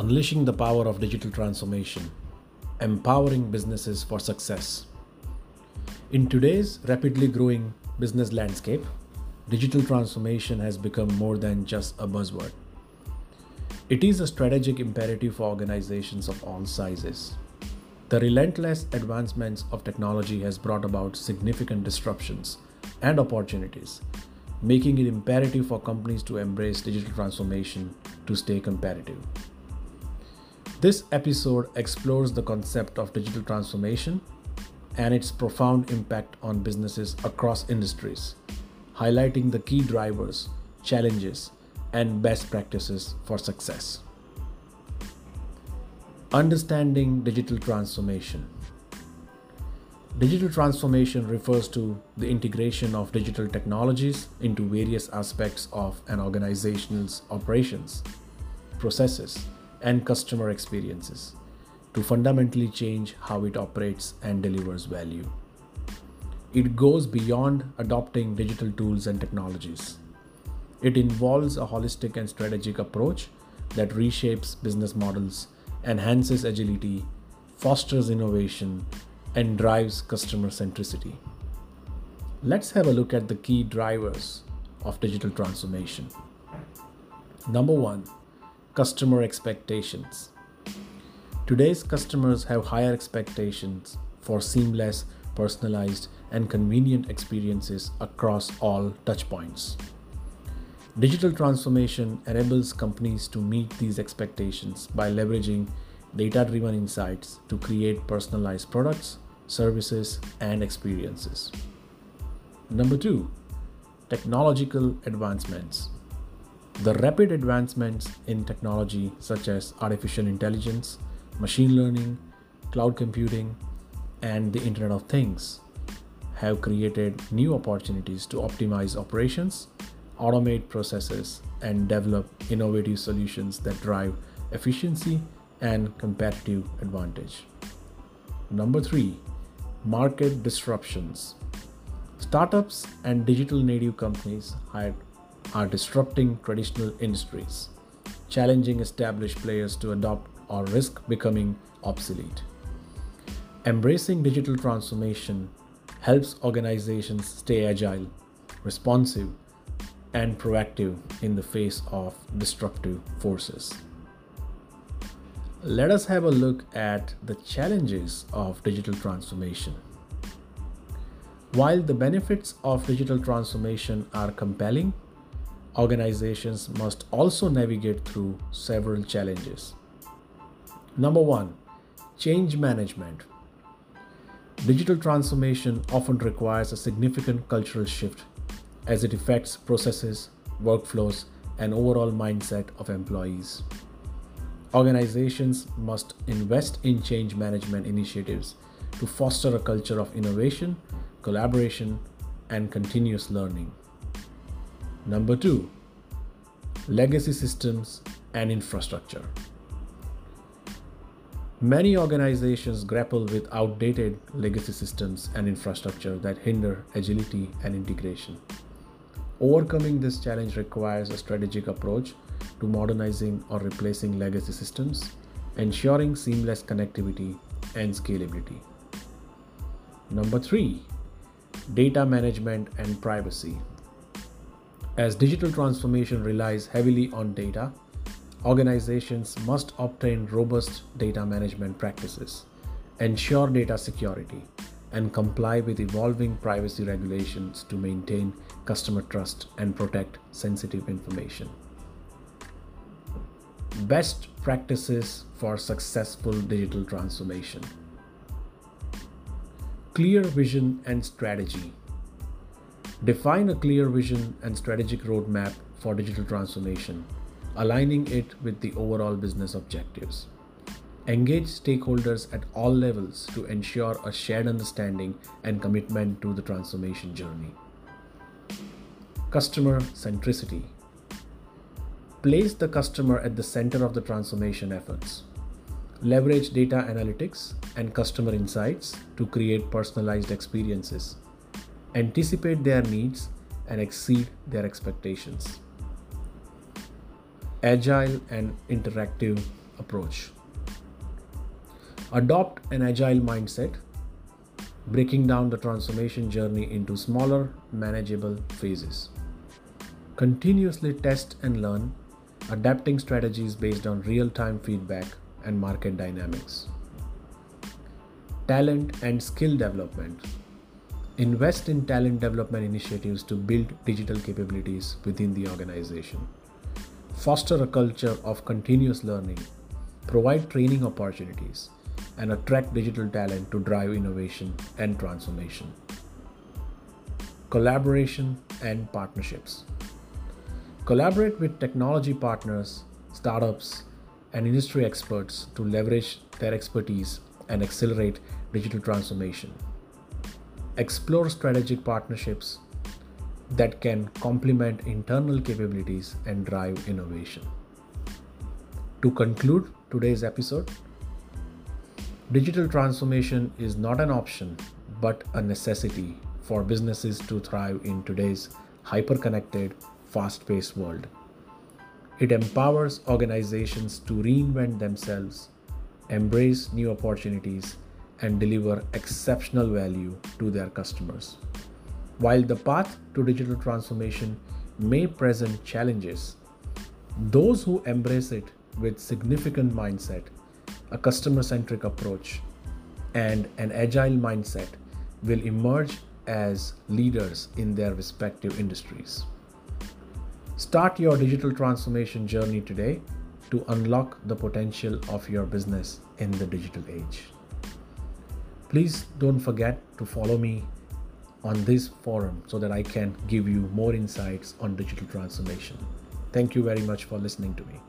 Unleashing the power of digital transformation, empowering businesses for success. In today's rapidly growing business landscape, digital transformation has become more than just a buzzword. It is a strategic imperative for organizations of all sizes. The relentless advancements of technology has brought about significant disruptions and opportunities, making it imperative for companies to embrace digital transformation to stay competitive. This episode explores the concept of digital transformation and its profound impact on businesses across industries, highlighting the key drivers, challenges, and best practices for success. Understanding digital transformation. Digital transformation refers to the integration of digital technologies into various aspects of an organization's operations, processes, and customer experiences to fundamentally change how it operates and delivers value. It goes beyond adopting digital tools and technologies. It involves a holistic and strategic approach that reshapes business models, enhances agility, fosters innovation, and drives customer centricity. Let's have a look at the key drivers of digital transformation. Number one, customer expectations. Today's customers have higher expectations for seamless, personalized, and convenient experiences across all touchpoints. Digital transformation enables companies to meet these expectations by leveraging data driven insights to create personalized products, services, and experiences. Number two, technological advancements. The rapid advancements in technology, such as artificial intelligence, machine learning, cloud computing, and the Internet of Things, have created new opportunities to optimize operations, automate processes, and develop innovative solutions that drive efficiency and competitive advantage. Number three, market disruptions. Startups and digital native companies have are disrupting traditional industries, challenging established players to adopt or risk becoming obsolete. Embracing digital transformation helps organizations stay agile, responsive, and proactive in the face of disruptive forces. Let us have a look at the challenges of digital transformation. While the benefits of digital transformation are compelling, organizations must also navigate through several challenges. Number one, change management. Digital transformation often requires a significant cultural shift as it affects processes, workflows, and overall mindset of employees. Organizations must invest in change management initiatives to foster a culture of innovation, collaboration, and continuous learning. Number two, legacy systems and infrastructure. Many organizations grapple with outdated legacy systems and infrastructure that hinder agility and integration. Overcoming this challenge requires a strategic approach to modernizing or replacing legacy systems, ensuring seamless connectivity and scalability. Number three, data management and privacy. As digital transformation relies heavily on data, organizations must obtain robust data management practices, ensure data security, and comply with evolving privacy regulations to maintain customer trust and protect sensitive information. Best practices for successful digital transformation clear vision and strategy. Define a clear vision and strategic roadmap for digital transformation, aligning it with the overall business objectives. Engage stakeholders at all levels to ensure a shared understanding and commitment to the transformation journey. Customer centricity. Place the customer at the center of the transformation efforts. Leverage data analytics and customer insights to create personalized experiences anticipate their needs, and exceed their expectations. Agile and interactive approach. Adopt an agile mindset, breaking down the transformation journey into smaller, manageable phases. Continuously test and learn, adapting strategies based on real time feedback and market dynamics. Talent and skill development. Invest in talent development initiatives to build digital capabilities within the organization. Foster a culture of continuous learning. Provide training opportunities and attract digital talent to drive innovation and transformation. Collaboration and partnerships. Collaborate with technology partners, startups, and industry experts to leverage their expertise and accelerate digital transformation. Explore strategic partnerships that can complement internal capabilities and drive innovation. To conclude today's episode, digital transformation is not an option but a necessity for businesses to thrive in today's hyper-connected, fast-paced world. It empowers organizations to reinvent themselves, embrace new opportunities, and deliver exceptional value to their customers. While the path to digital transformation may present challenges, those who embrace it with significant mindset, a customer centric approach, and an agile mindset will emerge as leaders in their respective industries. Start your digital transformation journey today to unlock the potential of your business in the digital age. Please don't forget to follow me on this forum so that I can give you more insights on digital transformation. Thank you very much for listening to me.